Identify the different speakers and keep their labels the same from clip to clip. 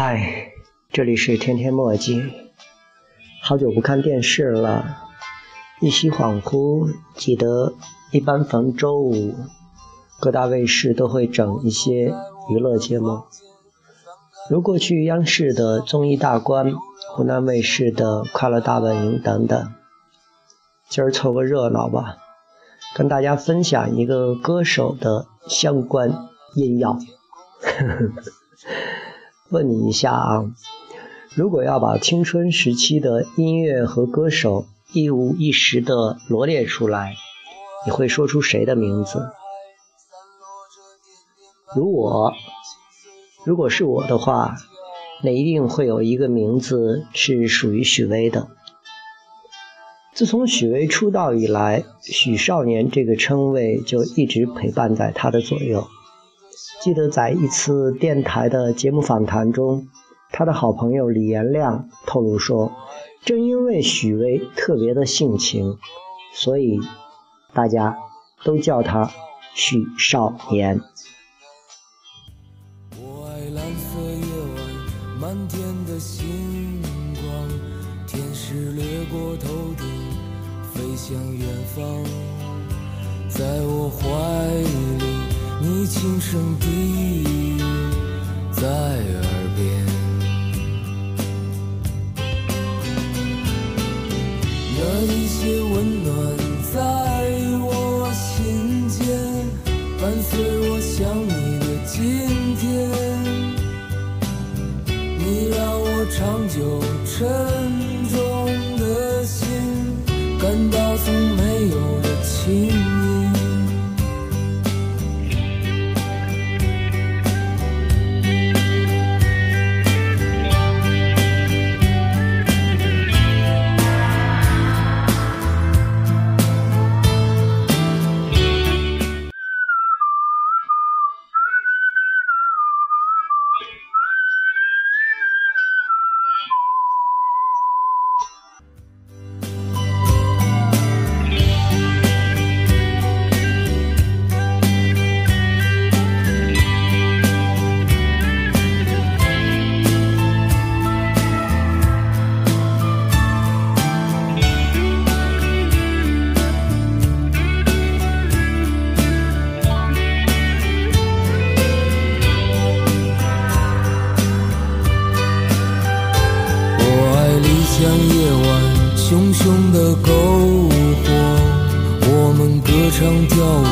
Speaker 1: 嗨，这里是天天墨迹。好久不看电视了，一夕恍惚，记得一般逢周五，各大卫视都会整一些娱乐节目，如过去央视的综艺大观、湖南卫视的快乐大本营等等。今儿凑个热闹吧，跟大家分享一个歌手的相关音药。问你一下啊，如果要把青春时期的音乐和歌手一五一十的罗列出来，你会说出谁的名字？如我，如果是我的话，那一定会有一个名字是属于许巍的。自从许巍出道以来，许少年这个称谓就一直陪伴在他的左右。记得在一次电台的节目访谈中，他的好朋友李延亮透露说，正因为许巍特别的性情，所以大家都叫他许少年。
Speaker 2: 我爱蓝色夜晚，满天的星光，天使掠过头顶，飞向远方，在我怀里。你轻声低语在耳歌唱跳舞，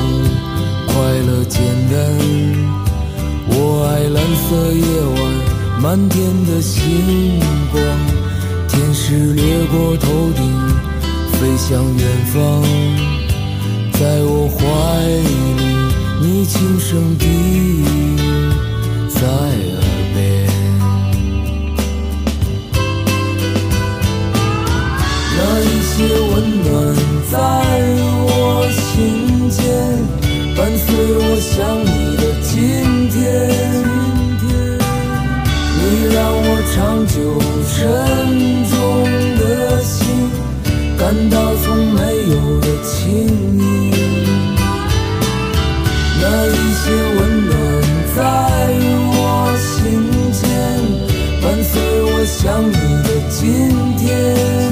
Speaker 2: 快乐简单。我爱蓝色夜晚，满天的星光，天使掠过头顶，飞向远方。在我怀里，你轻声低语在耳边。那一些温暖在心间，伴随我想你的今天。你让我长久沉重的心，感到从没有的轻盈。那一些温暖在我心间，伴随我想你的今天。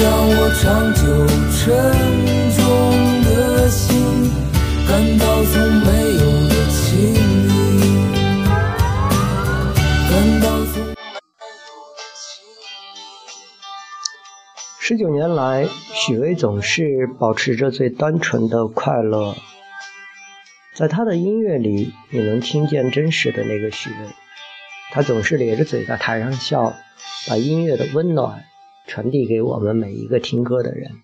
Speaker 2: 让我长久沉重的心，感到从没有的轻盈，感到从没有的轻
Speaker 1: 十九年来，许巍总是保持着最单纯的快乐，在他的音乐里，你能听见真实的那个许巍。他总是咧着嘴在台上笑，把音乐的温暖。传递给我们每一个听歌的人。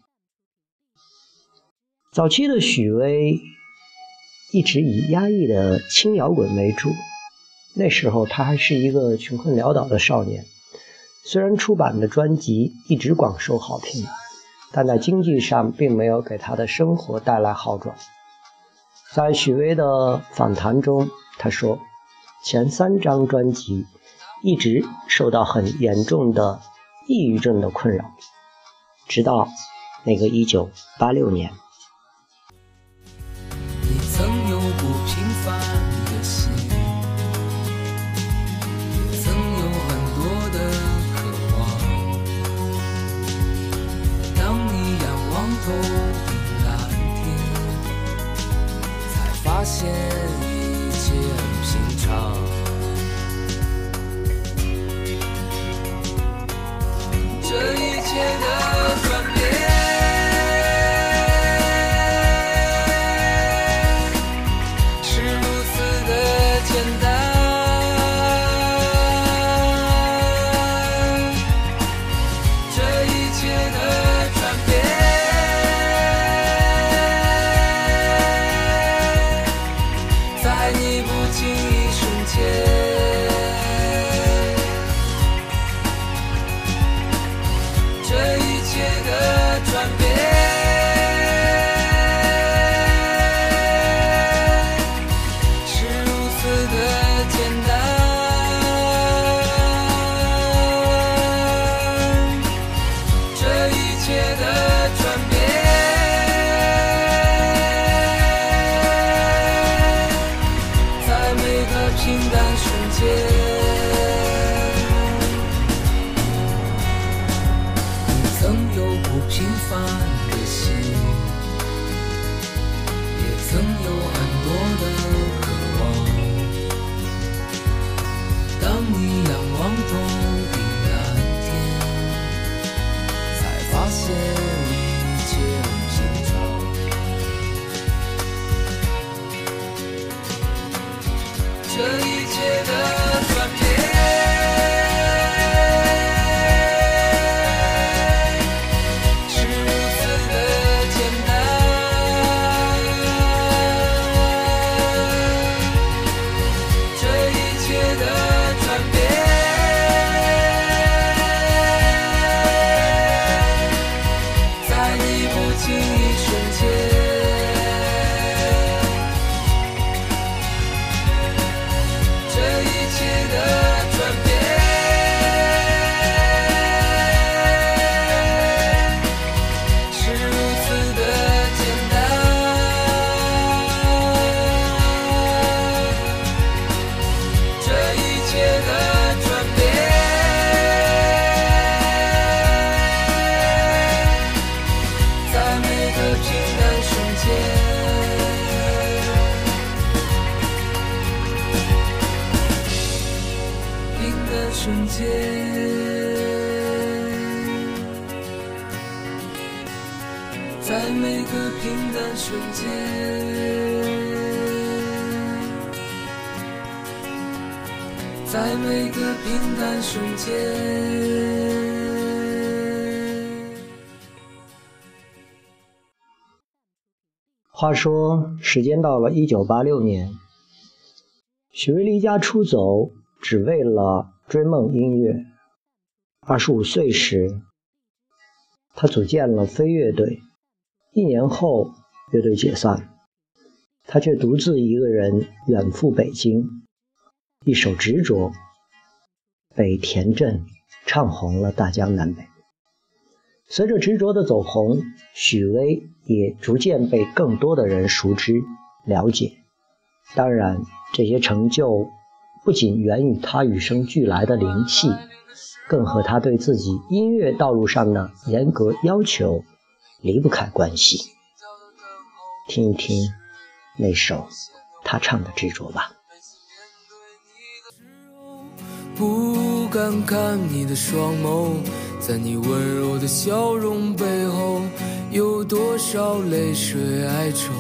Speaker 1: 早期的许巍一直以压抑的轻摇滚为主，那时候他还是一个穷困潦倒的少年。虽然出版的专辑一直广受好评，但在经济上并没有给他的生活带来好转。在许巍的访谈中，他说：“前三张专辑一直受到很严重的。”抑郁症的困扰，直到那个一九八六年。
Speaker 2: 瞬间，在每个平淡瞬间。
Speaker 1: 话说，时间到了一九八六年，许巍离家出走，只为了追梦音乐。二十五岁时，他组建了飞乐队。一年后，乐队解散，他却独自一个人远赴北京。一首《执着》被田震唱红了大江南北。随着《执着》的走红，许巍也逐渐被更多的人熟知、了解。当然，这些成就不仅源于他与生俱来的灵气，更和他对自己音乐道路上的严格要求离不开关系。听一听那首他唱的《执着》吧。
Speaker 2: 不敢看你的双眸，在你温柔的笑容背后，有多少泪水哀愁？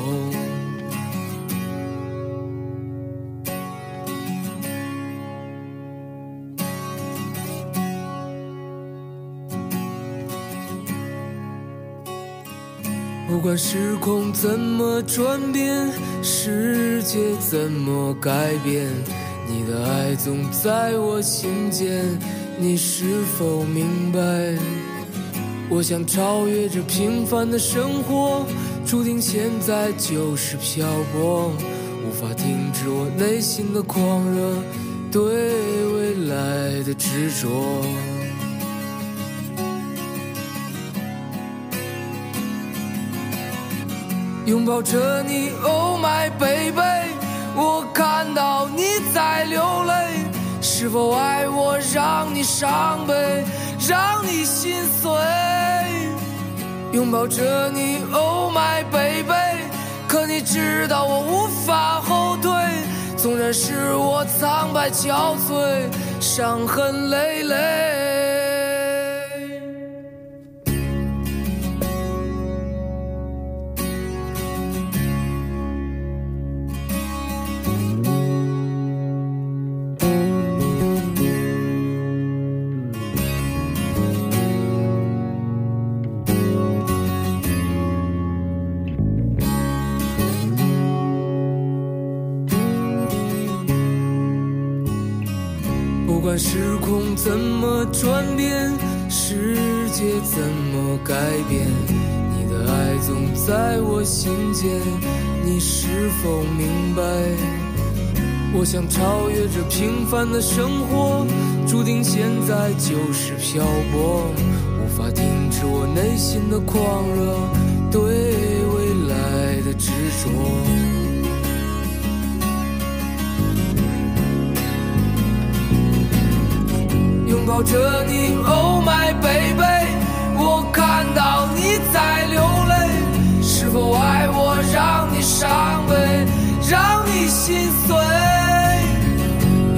Speaker 2: 不管时空怎么转变，世界怎么改变。你的爱总在我心间，你是否明白？我想超越这平凡的生活，注定现在就是漂泊，无法停止我内心的狂热，对未来的执着。拥抱着你，Oh my baby。我看到你在流泪，是否爱我让你伤悲，让你心碎？拥抱着你，Oh my baby，可你知道我无法后退，纵然是我苍白憔悴，伤痕累累。不管时空怎么转变，世界怎么改变，你的爱总在我心间，你是否明白？我想超越这平凡的生活，注定现在就是漂泊，无法停止我内心的狂热，对未来的执着。拥抱着你，Oh my baby，我看到你在流泪，是否爱我让你伤悲，让你心碎？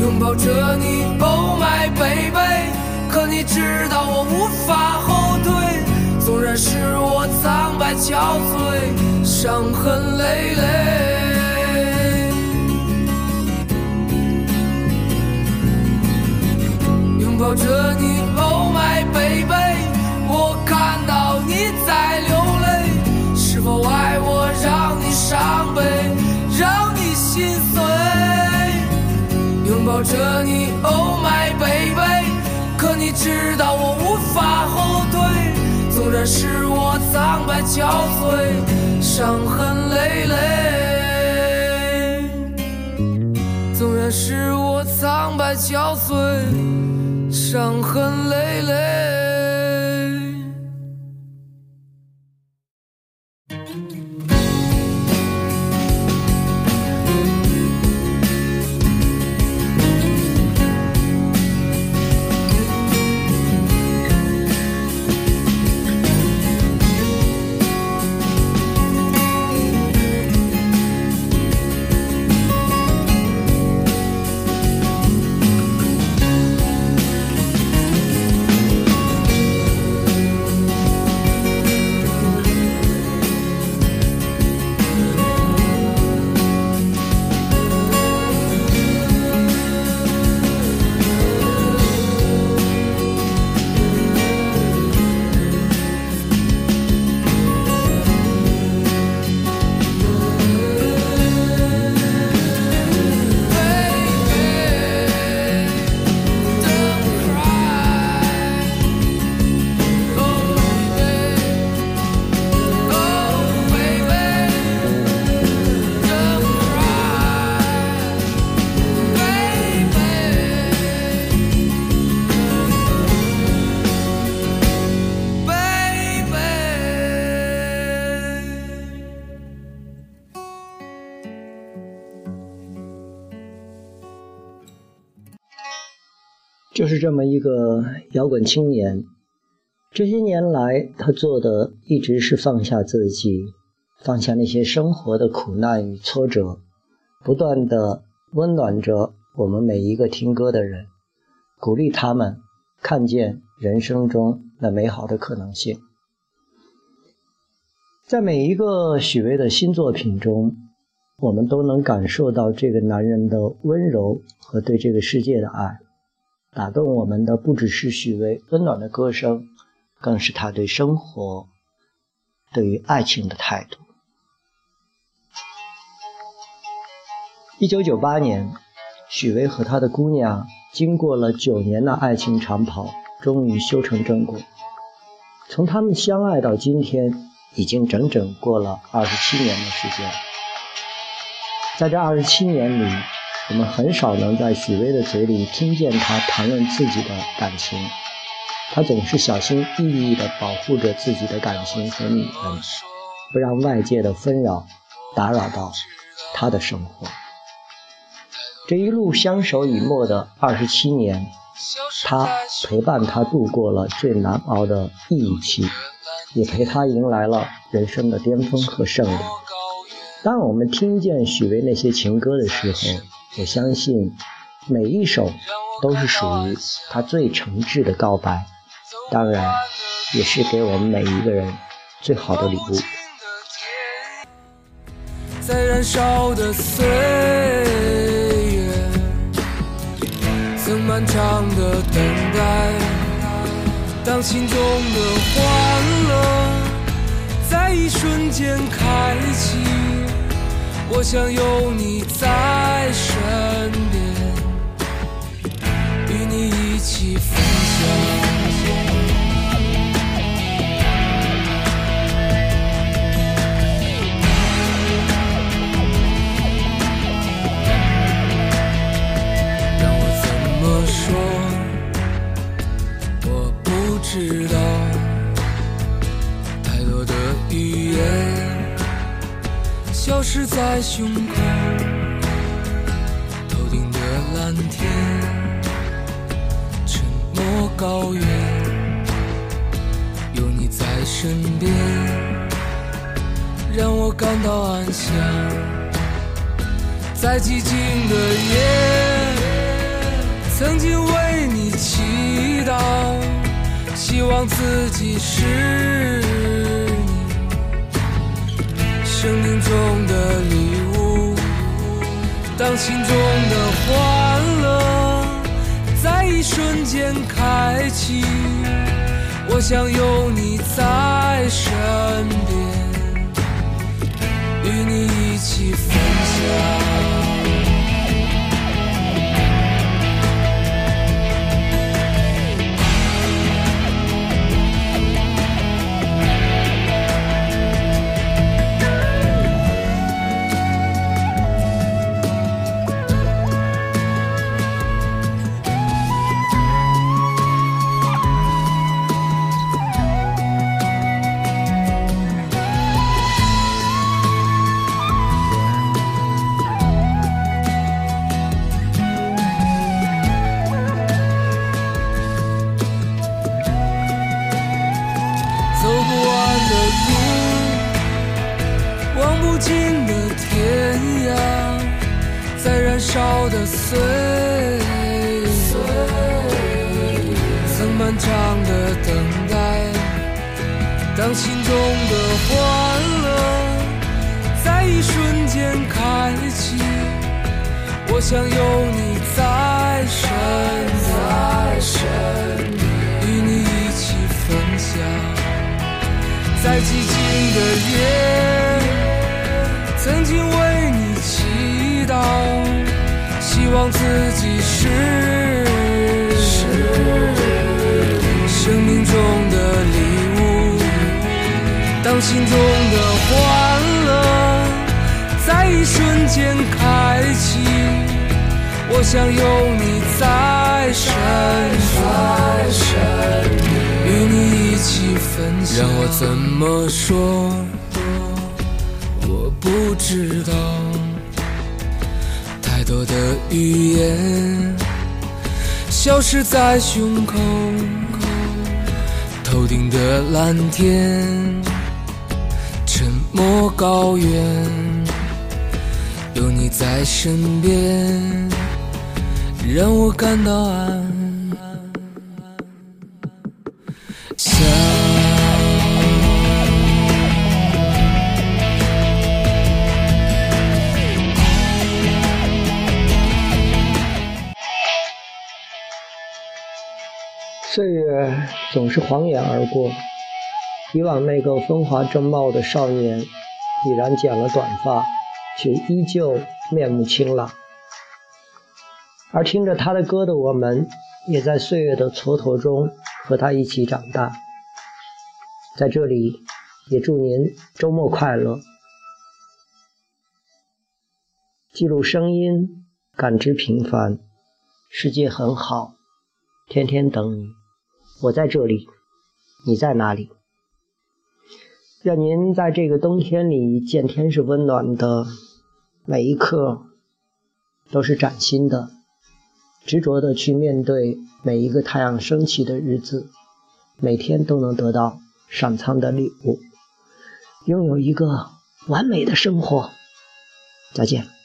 Speaker 2: 拥抱着你，Oh my baby，可你知道我无法后退，纵然是我苍白憔悴，伤痕累累。着你，Oh my baby，我看到你在流泪，是否爱我让你伤悲，让你心碎？拥抱着你，Oh my baby，可你知道我无法后退，纵然是我苍白憔悴，伤痕累累，纵然是我苍白憔悴。伤痕累累。
Speaker 1: 就是这么一个摇滚青年，这些年来他做的一直是放下自己，放下那些生活的苦难与挫折，不断的温暖着我们每一个听歌的人，鼓励他们看见人生中那美好的可能性。在每一个许巍的新作品中，我们都能感受到这个男人的温柔和对这个世界的爱。打动我们的不只是许巍温暖的歌声，更是他对生活、对于爱情的态度。一九九八年，许巍和他的姑娘经过了九年的爱情长跑，终于修成正果。从他们相爱到今天，已经整整过了二十七年的时间。在这二十七年里，我们很少能在许巍的嘴里听见他谈论自己的感情，他总是小心翼翼地保护着自己的感情和女人，不让外界的纷扰打扰到他的生活。这一路相守以沫的二十七年，他陪伴他度过了最难熬的抑郁期，也陪他迎来了人生的巅峰和胜利。当我们听见许巍那些情歌的时候，我相信每一首都是属于他最诚挚的告白，当然也是给我们每一个人最好的礼物。
Speaker 2: 在燃烧的岁月，曾漫长的等待，当心中的欢乐在一瞬间开启。我想有你在身边，与你一起分享。让我怎么说？我不知道，太多的语言。消失在胸口，蓝天，沉默。高原，有你在身边，让我感到安详。在寂静的夜，曾经为你祈祷，希望自己是你生命中的礼物，当心中的欢乐在一瞬间开启，我想有你在身边，与你一起分享。想有你在身边，与你一起分享。在寂静的夜，曾经为你祈祷，希望自己是生命中的礼物，当心中的欢乐在一瞬间开启，我想有你在身边。与你一起分享，让我怎么说？我不知道，太多的语言消失在胸口，头顶的蓝天，沉默高原，有你在身边，让我感到安。
Speaker 1: 岁月总是晃眼而过，以往那个风华正茂的少年，已然剪了短发，却依旧面目清朗。而听着他的歌的我们，也在岁月的蹉跎中和他一起长大。在这里，也祝您周末快乐。记录声音，感知平凡，世界很好，天天等你。我在这里，你在哪里？愿您在这个冬天里见天是温暖的，每一刻都是崭新的，执着的去面对每一个太阳升起的日子，每天都能得到上苍的礼物，拥有一个完美的生活。再见。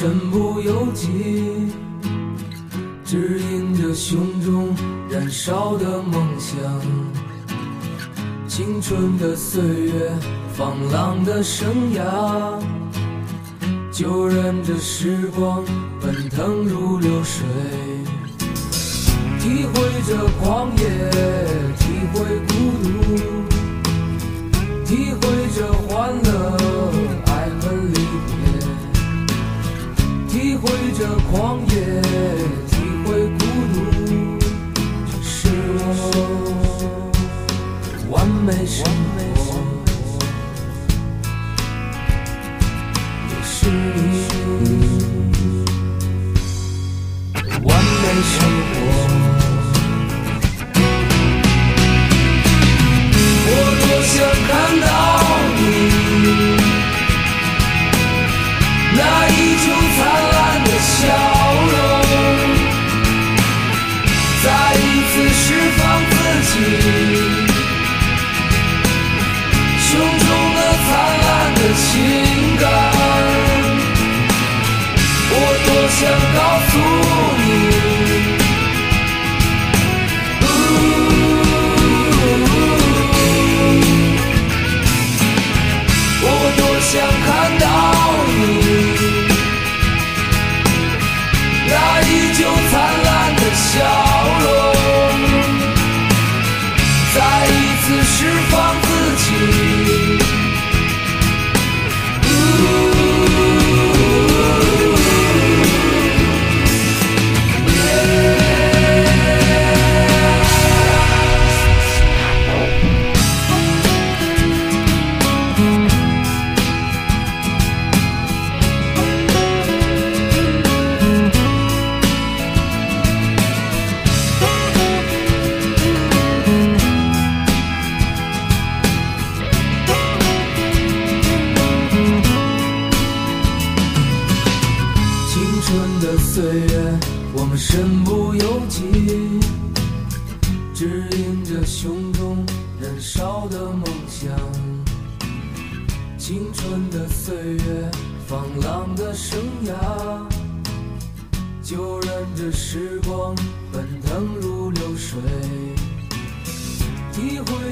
Speaker 2: 身不由己，指引着胸中燃烧的梦想。青春的岁月，放浪的生涯，就任这时光奔腾如流水，体会着狂野，体会孤独，体会着欢乐。狂野，体会孤独，是我完美生活。也是你完美生活。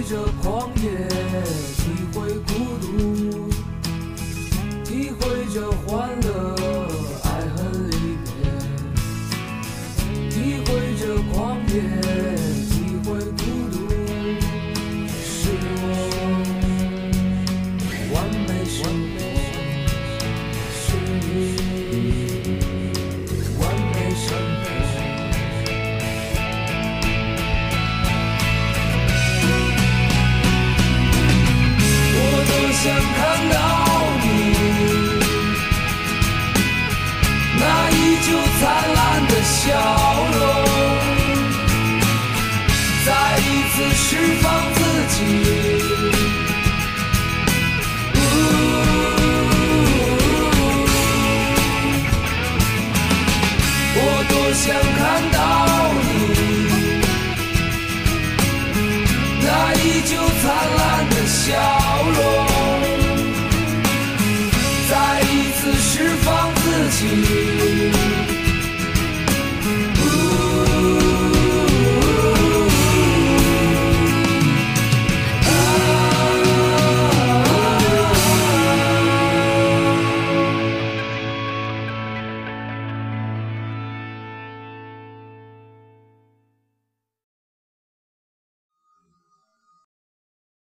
Speaker 2: 这狂野体会孤独体会这欢乐。次释放自己。我多想看到你那依旧灿烂的笑。